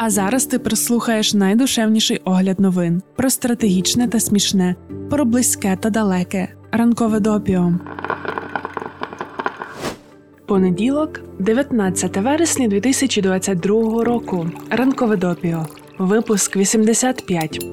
А зараз ти прислухаєш найдушевніший огляд новин про стратегічне та смішне, про близьке та далеке. Ранкове допіо. Понеділок, 19 вересня 2022 року. Ранкове допіо. Випуск 85.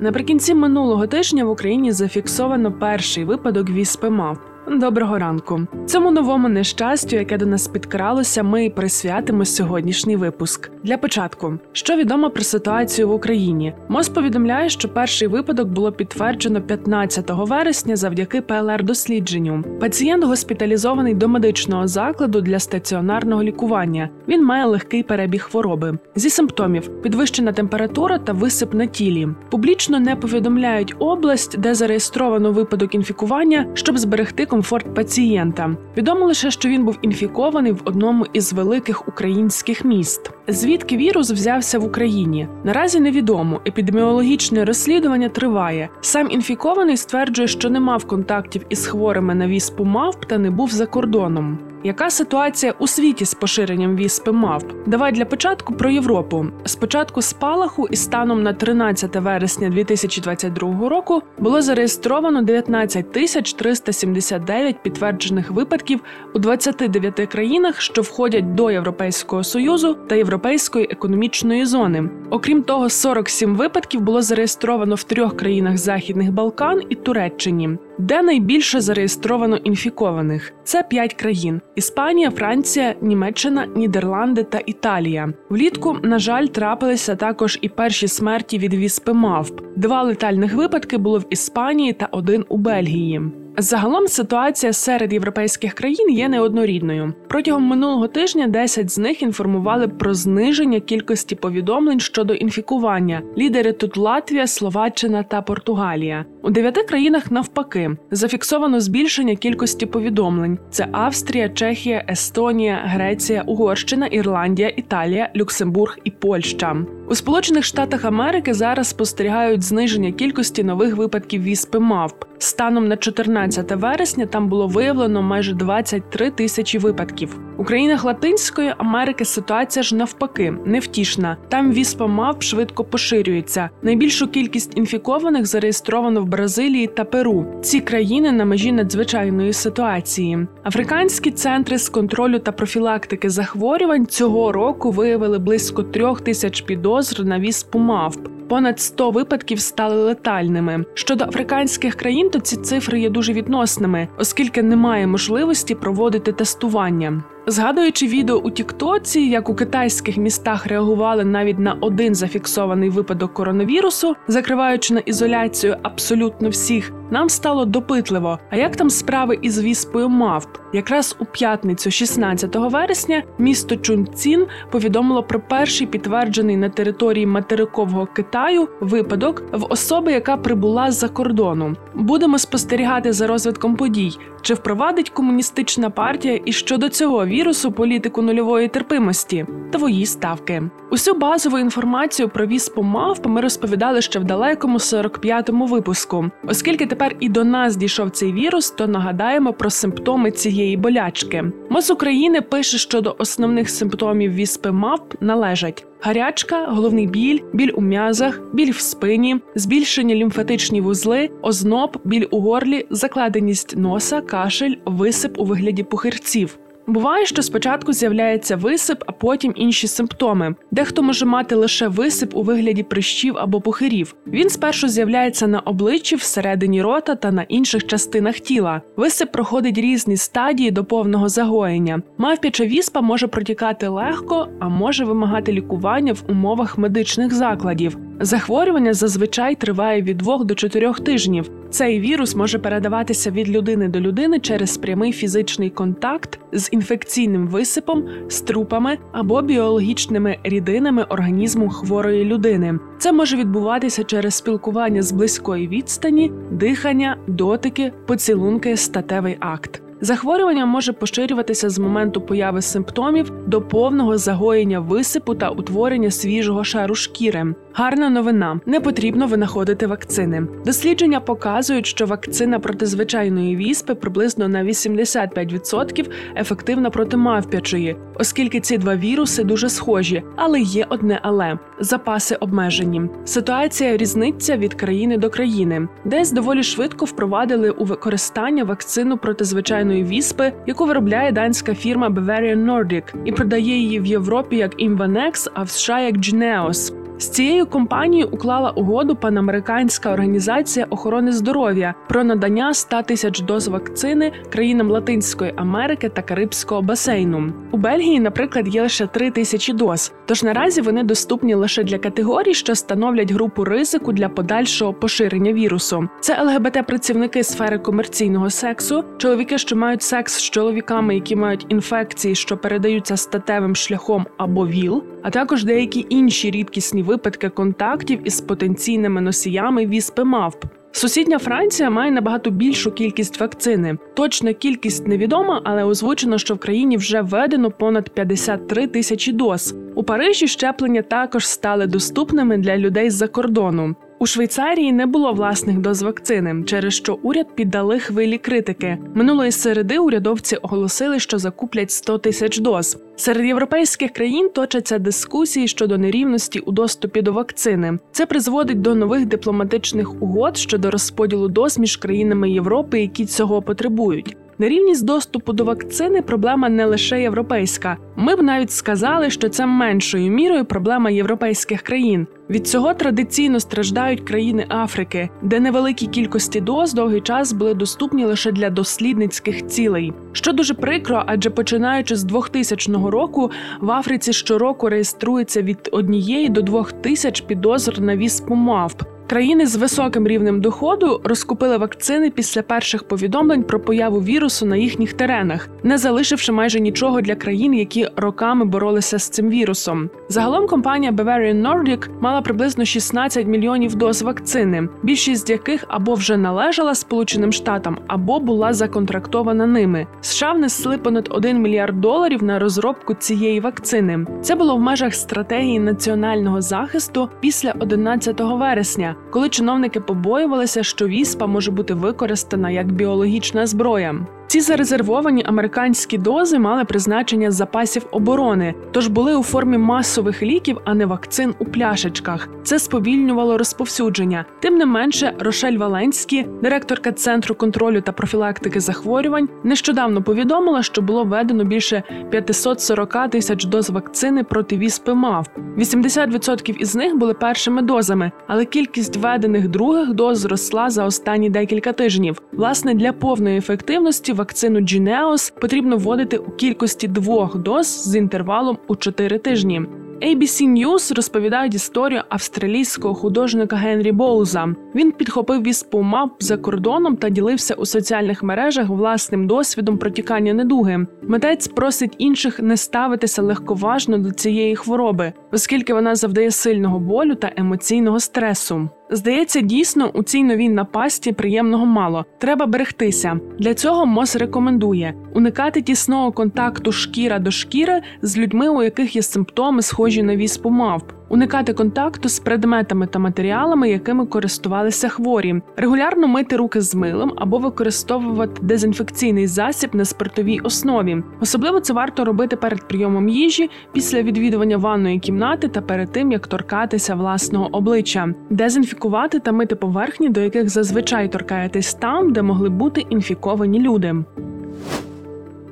Наприкінці минулого тижня в Україні зафіксовано перший випадок віспи мавп. Доброго ранку. Цьому новому нещастю, яке до нас підкралося, ми присвятимо сьогоднішній випуск. Для початку, що відомо про ситуацію в Україні, МОЗ повідомляє, що перший випадок було підтверджено 15 вересня завдяки ПЛР-дослідженню. Пацієнт госпіталізований до медичного закладу для стаціонарного лікування. Він має легкий перебіг хвороби зі симптомів: підвищена температура та висип на тілі. Публічно не повідомляють область, де зареєстровано випадок інфікування, щоб зберегти комфорт пацієнта. Відомо лише, що він був інфікований в одному із великих українських міст. Звідки вірус взявся в Україні? Наразі невідомо. Епідеміологічне розслідування триває. Сам інфікований стверджує, що не мав контактів із хворими на віспу мавп та не був за кордоном. Яка ситуація у світі з поширенням віспи мавп? Давай для початку про Європу. Спочатку спалаху і станом на 13 вересня 2022 року було зареєстровано 19 тисяч 379 підтверджених випадків у 29 країнах, що входять до Європейського союзу та Європейської економічної зони. Окрім того, 47 випадків було зареєстровано в трьох країнах Західних Балкан і Туреччині де найбільше зареєстровано інфікованих. Це п'ять країн: Іспанія, Франція, Німеччина, Нідерланди та Італія. Влітку, на жаль, трапилися також і перші смерті від віспи мавп. Два летальних випадки було в Іспанії та один у Бельгії. Загалом ситуація серед європейських країн є неоднорідною. Протягом минулого тижня 10 з них інформували про зниження кількості повідомлень щодо інфікування. Лідери тут Латвія, Словаччина та Португалія. У дев'яти країнах навпаки зафіксовано збільшення кількості повідомлень: це Австрія, Чехія, Естонія, Греція, Угорщина, Ірландія, Італія, Люксембург і Польща. У Сполучених Штатах Америки зараз спостерігають зниження кількості нових випадків віспи мавп. Станом на 14 вересня там було виявлено майже 23 тисячі випадків. У країнах Латинської Америки ситуація ж навпаки невтішна. Там віспа мавп швидко поширюється. Найбільшу кількість інфікованих зареєстровано в Бразилії та Перу. Ці країни на межі надзвичайної ситуації. Африканські центри з контролю та профілактики захворювань цього року виявили близько трьох тисяч підозр на віспу мавп. Понад 100 випадків стали летальними. Щодо африканських країн, то ці цифри є дуже відносними, оскільки немає можливості проводити тестування. Згадуючи відео у Тіктоці, як у китайських містах реагували навіть на один зафіксований випадок коронавірусу, закриваючи на ізоляцію абсолютно всіх, нам стало допитливо. А як там справи із віспою мавп? Якраз у п'ятницю, 16 вересня, місто Чунцін повідомило про перший підтверджений на території материкового Китаю випадок в особи, яка прибула з-за кордону. Будемо спостерігати за розвитком подій, чи впровадить комуністична партія і щодо цього вірусу політику нульової терпимості? Твої ставки. Усю базову інформацію про віспу мавп ми розповідали ще в далекому 45-му випуску. Оскільки тепер і до нас дійшов цей вірус, то нагадаємо про симптоми цієї болячки. МОЗ України пише, що до основних симптомів віспи мавп належать. Гарячка, головний біль, біль у м'язах, біль в спині, збільшені лімфатичні вузли, озноб, біль у горлі, закладеність носа, кашель, висип у вигляді пухирців. Буває, що спочатку з'являється висип, а потім інші симптоми. Дехто може мати лише висип у вигляді прищів або пухирів. Він спершу з'являється на обличчі, всередині рота та на інших частинах тіла. Висип проходить різні стадії до повного загоєння. Мавпяча віспа може протікати легко, а може вимагати лікування в умовах медичних закладів. Захворювання зазвичай триває від 2 до 4 тижнів. Цей вірус може передаватися від людини до людини через прямий фізичний контакт з інфекційним висипом, струпами або біологічними рідинами організму хворої людини. Це може відбуватися через спілкування з близької відстані, дихання, дотики, поцілунки, статевий акт. Захворювання може поширюватися з моменту появи симптомів до повного загоєння висипу та утворення свіжого шару шкіри. Гарна новина: не потрібно винаходити вакцини. Дослідження показують, що вакцина проти звичайної віспи приблизно на 85% ефективна проти мавпячої, оскільки ці два віруси дуже схожі, але є одне але запаси обмежені. Ситуація різниця від країни до країни, десь доволі швидко впровадили у використання вакцину проти звичайної віспи, яку виробляє данська фірма Bavarian Nordic і продає її в Європі як Imvanex, а в США як Jynneos. З цією компанією уклала угоду панамериканська організація охорони здоров'я про надання 100 тисяч доз вакцини країнам Латинської Америки та Карибського басейну. У Бельгії, наприклад, є лише 3 тисячі доз. Тож наразі вони доступні лише для категорій, що становлять групу ризику для подальшого поширення вірусу. Це ЛГБТ-працівники сфери комерційного сексу, чоловіки, що мають секс з чоловіками, які мають інфекції, що передаються статевим шляхом або ВІЛ, а також деякі інші рідкісні випадки контактів із потенційними носіями віспи мавп. Сусідня Франція має набагато більшу кількість вакцини. Точна кількість невідома, але озвучено, що в країні вже введено понад 53 тисячі доз. У Парижі щеплення також стали доступними для людей з-за кордону. У Швейцарії не було власних доз вакцини, через що уряд піддали хвилі критики. Минулої середи урядовці оголосили, що закуплять 100 тисяч доз. Серед європейських країн точаться дискусії щодо нерівності у доступі до вакцини. Це призводить до нових дипломатичних угод щодо розподілу доз між країнами Європи, які цього потребують. Нерівність доступу до вакцини проблема не лише європейська. Ми б навіть сказали, що це меншою мірою проблема європейських країн. Від цього традиційно страждають країни Африки, де невеликі кількості доз довгий час були доступні лише для дослідницьких цілей. Що дуже прикро, адже починаючи з 2000 року в Африці щороку реєструється від однієї до двох тисяч підозр на віспу мавп. Країни з високим рівнем доходу розкупили вакцини після перших повідомлень про появу вірусу на їхніх теренах, не залишивши майже нічого для країн, які роками боролися з цим вірусом. Загалом компанія Bavarian Nordic мала приблизно 16 мільйонів доз вакцини, більшість з яких або вже належала Сполученим Штатам, або була законтрактована ними. США внесли понад 1 мільярд доларів на розробку цієї вакцини. Це було в межах стратегії національного захисту після 11 вересня коли чиновники побоювалися, що віспа може бути використана як біологічна зброя. Ці зарезервовані американські дози мали призначення з запасів оборони, тож були у формі масових ліків, а не вакцин у пляшечках. Це сповільнювало розповсюдження. Тим не менше, Рошель Валенські, директорка центру контролю та профілактики захворювань, нещодавно повідомила, що було введено більше 540 тисяч доз вакцини проти віспи МАВ. 80% із них були першими дозами, але кількість введених других доз зросла за останні декілька тижнів. Власне для повної ефективності вакцину Джінеос потрібно вводити у кількості двох доз з інтервалом у 4 тижні. ABC News розповідають історію австралійського художника Генрі Боуза. Він підхопив віспу мап за кордоном та ділився у соціальних мережах власним досвідом протікання недуги. Митець просить інших не ставитися легковажно до цієї хвороби, оскільки вона завдає сильного болю та емоційного стресу. Здається, дійсно у цій новій напасті приємного мало. Треба берегтися. Для цього МОЗ рекомендує уникати тісного контакту шкіра до шкіри з людьми, у яких є симптоми, схожі на віспу мавп уникати контакту з предметами та матеріалами, якими користувалися хворі, регулярно мити руки з милом або використовувати дезінфекційний засіб на спиртовій основі. Особливо це варто робити перед прийомом їжі, після відвідування ванної кімнати та перед тим як торкатися власного обличчя, дезінфікувати та мити поверхні, до яких зазвичай торкаєтесь там, де могли бути інфіковані люди.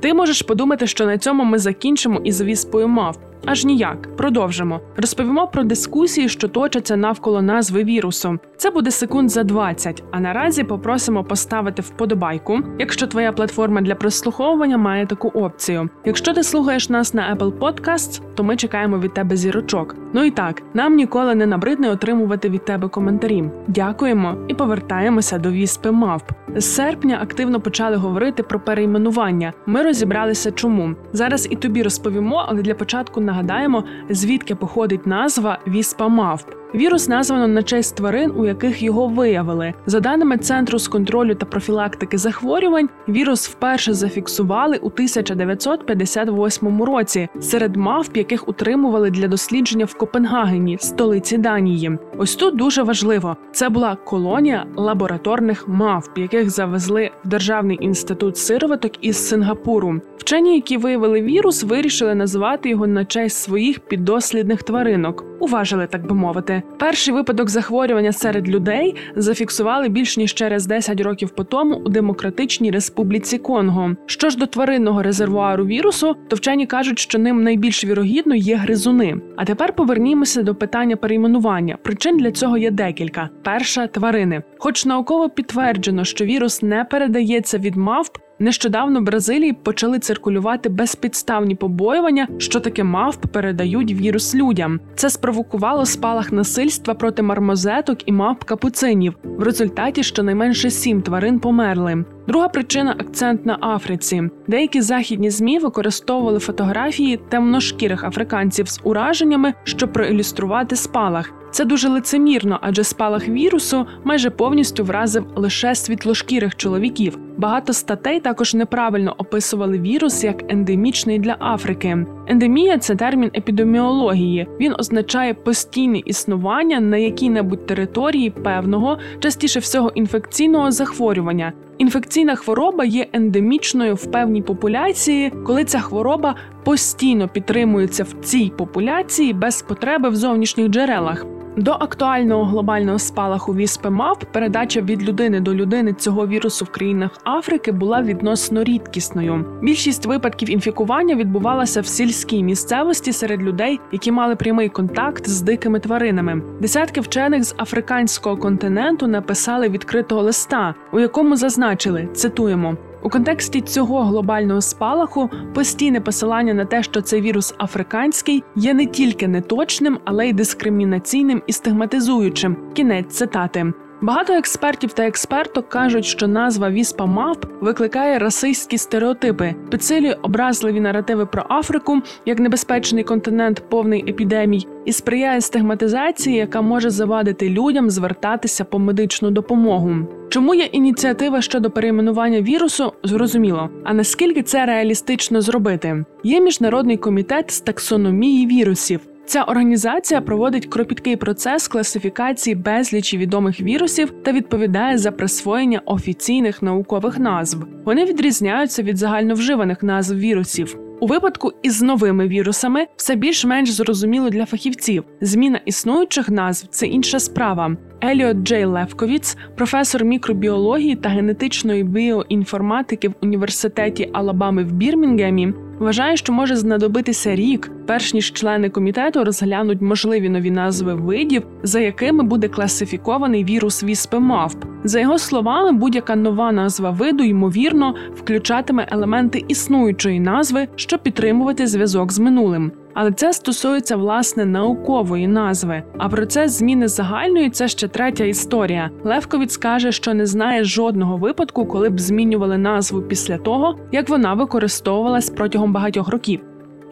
Ти можеш подумати, що на цьому ми закінчимо із віспою мав. Аж ніяк. Продовжимо. Розповімо про дискусії, що точаться навколо назви вірусу. Це буде секунд за 20, А наразі попросимо поставити вподобайку, якщо твоя платформа для прослуховування має таку опцію. Якщо ти слухаєш нас на Apple Podcasts, то ми чекаємо від тебе зірочок. Ну і так, нам ніколи не набридне отримувати від тебе коментарі. Дякуємо і повертаємося до віспи мавп. З серпня активно почали говорити про перейменування. Ми розібралися, чому зараз і тобі розповімо, але для початку нагадаємо, звідки походить назва віспа мавп. Вірус названо на честь тварин, у яких його виявили. За даними Центру з контролю та профілактики захворювань, вірус вперше зафіксували у 1958 році серед мавп, яких утримували для дослідження в Копенгагені, столиці Данії. Ось тут дуже важливо: це була колонія лабораторних мавп, яких завезли в державний інститут сироваток із Сингапуру. Вчені, які виявили вірус, вирішили назвати його на честь своїх піддослідних тваринок. Уважили, так би мовити. Перший випадок захворювання серед людей зафіксували більш ніж через 10 років по тому у Демократичній Республіці Конго. Що ж до тваринного резервуару вірусу, то вчені кажуть, що ним найбільш вірогідно є гризуни. А тепер повернімося до питання перейменування. Причин для цього є декілька: перша тварини. Хоч науково підтверджено, що вірус не передається від мавп. Нещодавно в Бразилії почали циркулювати безпідставні побоювання, що таке мавп передають вірус людям. Це спровокувало спалах насильства проти мармозеток і мавп капуцинів. В результаті щонайменше сім тварин померли. Друга причина акцент на Африці. Деякі західні змі використовували фотографії темношкірих африканців з ураженнями, щоб проілюструвати спалах. Це дуже лицемірно, адже спалах вірусу майже повністю вразив лише світлошкірих чоловіків. Багато статей також неправильно описували вірус як ендемічний для Африки. Ендемія це термін епідеміології. Він означає постійне існування на якій-небудь території певного, частіше всього інфекційного захворювання. Інфекційна хвороба є ендемічною в певній популяції, коли ця хвороба постійно підтримується в цій популяції без потреби в зовнішніх джерелах. До актуального глобального спалаху віспи мавп передача від людини до людини цього вірусу в країнах Африки була відносно рідкісною. Більшість випадків інфікування відбувалася в сільській місцевості серед людей, які мали прямий контакт з дикими тваринами. Десятки вчених з африканського континенту написали відкритого листа, у якому зазначили цитуємо. У контексті цього глобального спалаху постійне посилання на те, що цей вірус африканський, є не тільки неточним, але й дискримінаційним і стигматизуючим. Кінець цитати. Багато експертів та експерток кажуть, що назва віспа мавп викликає расистські стереотипи, підсилює образливі наративи про Африку як небезпечний континент повний епідемій, і сприяє стигматизації, яка може завадити людям звертатися по медичну допомогу. Чому є ініціатива щодо перейменування вірусу? Зрозуміло. А наскільки це реалістично зробити? Є міжнародний комітет з таксономії вірусів. Ця організація проводить кропіткий процес класифікації безлічі відомих вірусів та відповідає за присвоєння офіційних наукових назв. Вони відрізняються від загальновживаних назв вірусів. У випадку із новими вірусами все більш-менш зрозуміло для фахівців. Зміна існуючих назв це інша справа. Еліот Джей Левковіц, професор мікробіології та генетичної біоінформатики в університеті Алабами в Бірмінгемі, вважає, що може знадобитися рік, перш ніж члени комітету розглянуть можливі нові назви видів, за якими буде класифікований вірус віспи мавп. За його словами, будь-яка нова назва виду ймовірно включатиме елементи існуючої назви, щоб підтримувати зв'язок з минулим. Але це стосується власне наукової назви. А процес зміни загальної це ще третя історія. Левковіц каже, що не знає жодного випадку, коли б змінювали назву після того, як вона використовувалась протягом багатьох років.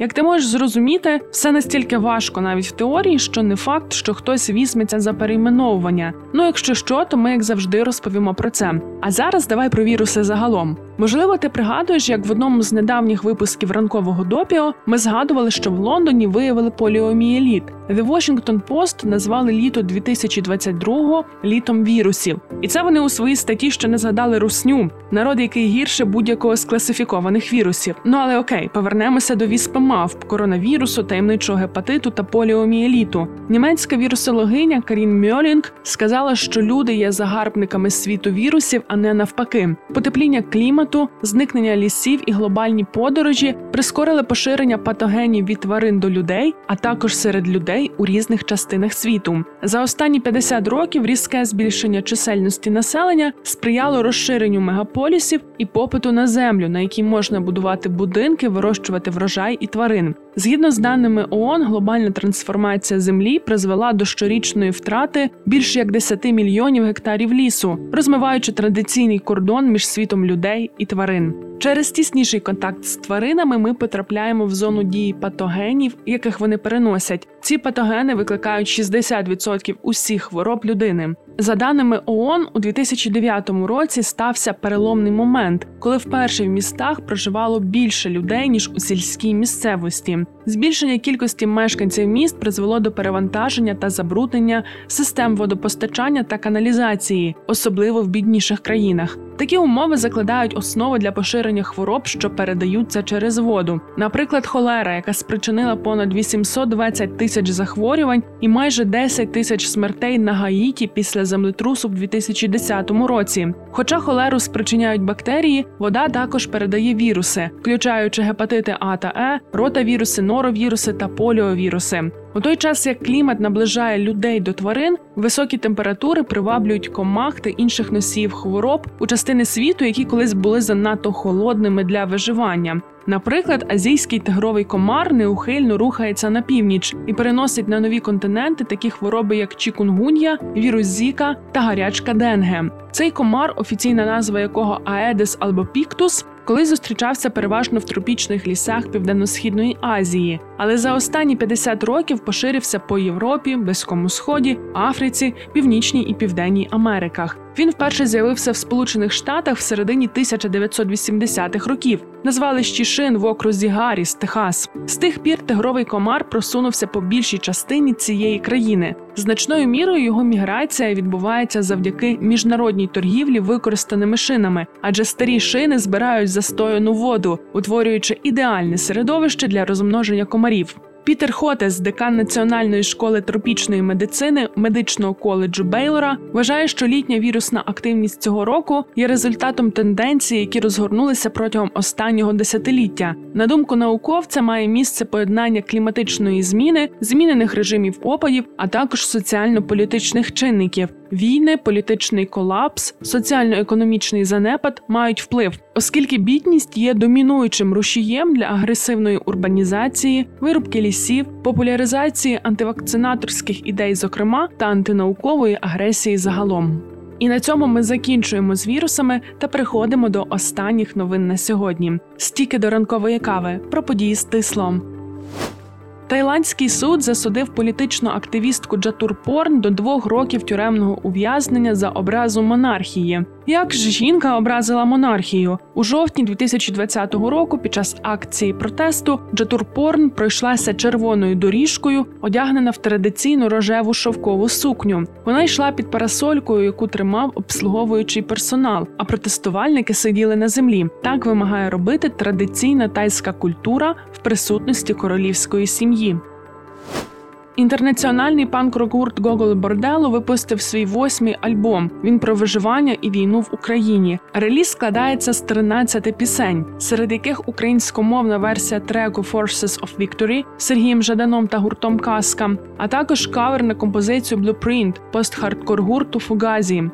Як ти можеш зрозуміти, все настільки важко навіть в теорії, що не факт, що хтось візьметься за перейменовування. Ну якщо що, то ми як завжди розповімо про це. А зараз давай про віруси загалом. Можливо, ти пригадуєш, як в одному з недавніх випусків ранкового допіо ми згадували, що в Лондоні виявили поліомієліт. The Washington Post назвали літо 2022 літом вірусів, і це вони у своїй статті ще не згадали русню, народ, який гірше будь-якого з класифікованих вірусів. Ну але окей, повернемося до віспи мавп, коронавірусу, таємничого гепатиту та поліомієліту. Німецька вірусологиня Карін Мьолінг сказала, що люди є загарбниками світу вірусів, а не навпаки. Потепління клімату, зникнення лісів і глобальні подорожі прискорили поширення патогенів від тварин до людей, а також серед людей у різних частинах світу. За останні 50 років різке збільшення чисельності населення сприяло розширенню мегаполісів і попиту на землю, на якій можна будувати будинки, вирощувати врожай і тварин. Згідно з даними ООН, глобальна трансформація землі призвела до щорічної втрати більше як 10 мільйонів гектарів лісу, розмиваючи традиційний кордон між світом людей і тварин. Через тісніший контакт з тваринами ми потрапляємо в зону дії патогенів, яких вони переносять. Ці патогени викликають 60% усіх хвороб людини. За даними ООН, у 2009 році стався переломний момент, коли вперше в містах проживало більше людей ніж у сільській місцевості. Збільшення кількості мешканців міст призвело до перевантаження та забруднення систем водопостачання та каналізації, особливо в бідніших країнах. Такі умови закладають основи для поширення хвороб, що передаються через воду. Наприклад, холера, яка спричинила понад 820 тисяч захворювань і майже 10 тисяч смертей на Гаїті після землетрусу в 2010 році. Хоча холеру спричиняють бактерії, вода також передає віруси, включаючи гепатити А та Е, ротавіруси, норовіруси та поліовіруси. У той час, як клімат наближає людей до тварин, високі температури приваблюють комах та інших носіїв хвороб у частини світу, які колись були занадто холодними для виживання. Наприклад, азійський тигровий комар неухильно рухається на північ і переносить на нові континенти такі хвороби, як чікунгун'я, вірус Зіка та гарячка Денге. Цей комар, офіційна назва якого Аедес Піктус, колись зустрічався переважно в тропічних лісах Південно-східної Азії, але за останні 50 років поширився по Європі, Близькому Сході, Африці, Північній і Південній Америках. Він вперше з'явився в Сполучених Штатах в середині 1980-х років на звалищі шин в окрузі Гарріс, Техас. З тих пір тигровий комар просунувся по більшій частині цієї країни. Значною мірою його міграція відбувається завдяки міжнародній торгівлі використаними шинами, адже старі шини збирають застояну воду, утворюючи ідеальне середовище для розмноження комарів. Пітер Хотес, декан Національної школи тропічної медицини медичного коледжу Бейлора, вважає, що літня вірусна активність цього року є результатом тенденцій, які розгорнулися протягом останнього десятиліття. На думку науковця, має місце поєднання кліматичної зміни, змінених режимів опадів, а також соціально-політичних чинників. Війни, політичний колапс, соціально-економічний занепад мають вплив, оскільки бідність є домінуючим рушієм для агресивної урбанізації, вирубки лісів, популяризації антивакцинаторських ідей, зокрема та антинаукової агресії загалом. І на цьому ми закінчуємо з вірусами та переходимо до останніх новин на сьогодні. Стіки до ранкової кави про події з тислом. Таїландський суд засудив політичну активістку Джатур Порн до двох років тюремного ув'язнення за образу монархії. Як ж жінка образила монархію у жовтні 2020 року? Під час акції протесту Джатупорн пройшлася червоною доріжкою, одягнена в традиційну рожеву шовкову сукню. Вона йшла під парасолькою, яку тримав обслуговуючий персонал. А протестувальники сиділи на землі. Так вимагає робити традиційна тайська культура в присутності королівської сім'ї. Інтернаціональний панк-рок-гурт Gogol Bordello випустив свій восьмий альбом. Він про виживання і війну в Україні. Реліз складається з 13 пісень, серед яких українськомовна версія треку Forces of Victory Сергієм Жаданом та гуртом Kazka, а також кавер на композицію Blueprint пост-хардкор гурту Фугазі.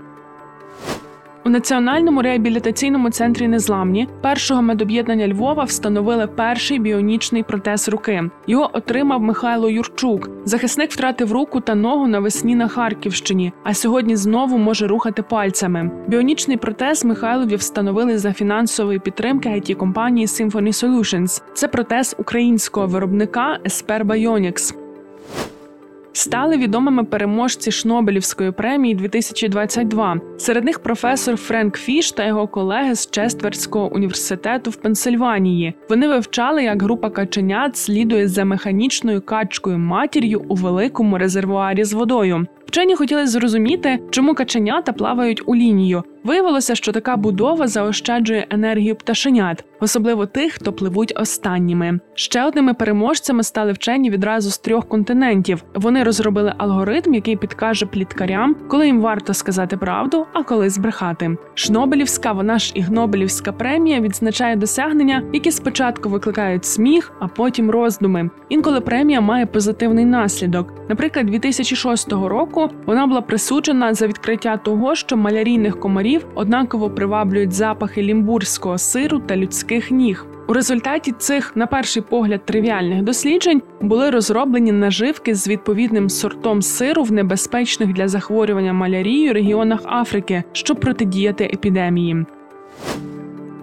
У національному реабілітаційному центрі Незламні першого медоб'єднання Львова встановили перший біонічний протез руки. Його отримав Михайло Юрчук. Захисник втратив руку та ногу навесні на Харківщині, а сьогодні знову може рухати пальцями. Біонічний протез Михайлові встановили за фінансової підтримки it компанії Symphony Solutions. Це протез українського виробника Esper Bionics стали відомими переможці Шнобелівської премії 2022. Серед них професор Френк Фіш та його колеги з Честверського університету в Пенсильванії. Вони вивчали, як група каченят слідує за механічною качкою матір'ю у великому резервуарі з водою. Вчені хотіли зрозуміти, чому каченята плавають у лінію. Виявилося, що така будова заощаджує енергію пташенят, особливо тих, хто пливуть останніми. Ще одними переможцями стали вчені відразу з трьох континентів. Вони розробили алгоритм, який підкаже пліткарям, коли їм варто сказати правду, а коли збрехати. Шнобелівська, вона ж і Гнобелівська премія відзначає досягнення, які спочатку викликають сміх, а потім роздуми. Інколи премія має позитивний наслідок. Наприклад, 2006 року вона була присуджена за відкриття того, що малярійних комарів однаково приваблюють запахи лімбурзького сиру та людських ніг. У результаті цих, на перший погляд, тривіальних досліджень були розроблені наживки з відповідним сортом сиру в небезпечних для захворювання малярією регіонах Африки, щоб протидіяти епідемії.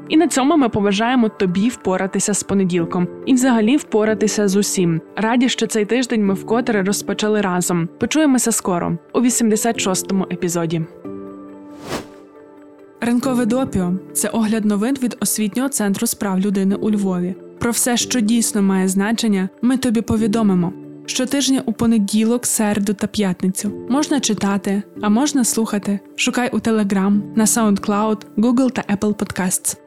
І на цьому ми побажаємо тобі впоратися з понеділком і взагалі впоратися з усім. Раді, що цей тиждень ми вкотре розпочали разом. Почуємося скоро у 86-му епізоді. Ранкове допіо це огляд новин від освітнього центру справ людини у Львові. Про все, що дійсно має значення, ми тобі повідомимо. Щотижня у понеділок, середу та п'ятницю можна читати, а можна слухати. Шукай у Telegram, на SoundCloud, Google та Apple Podcasts.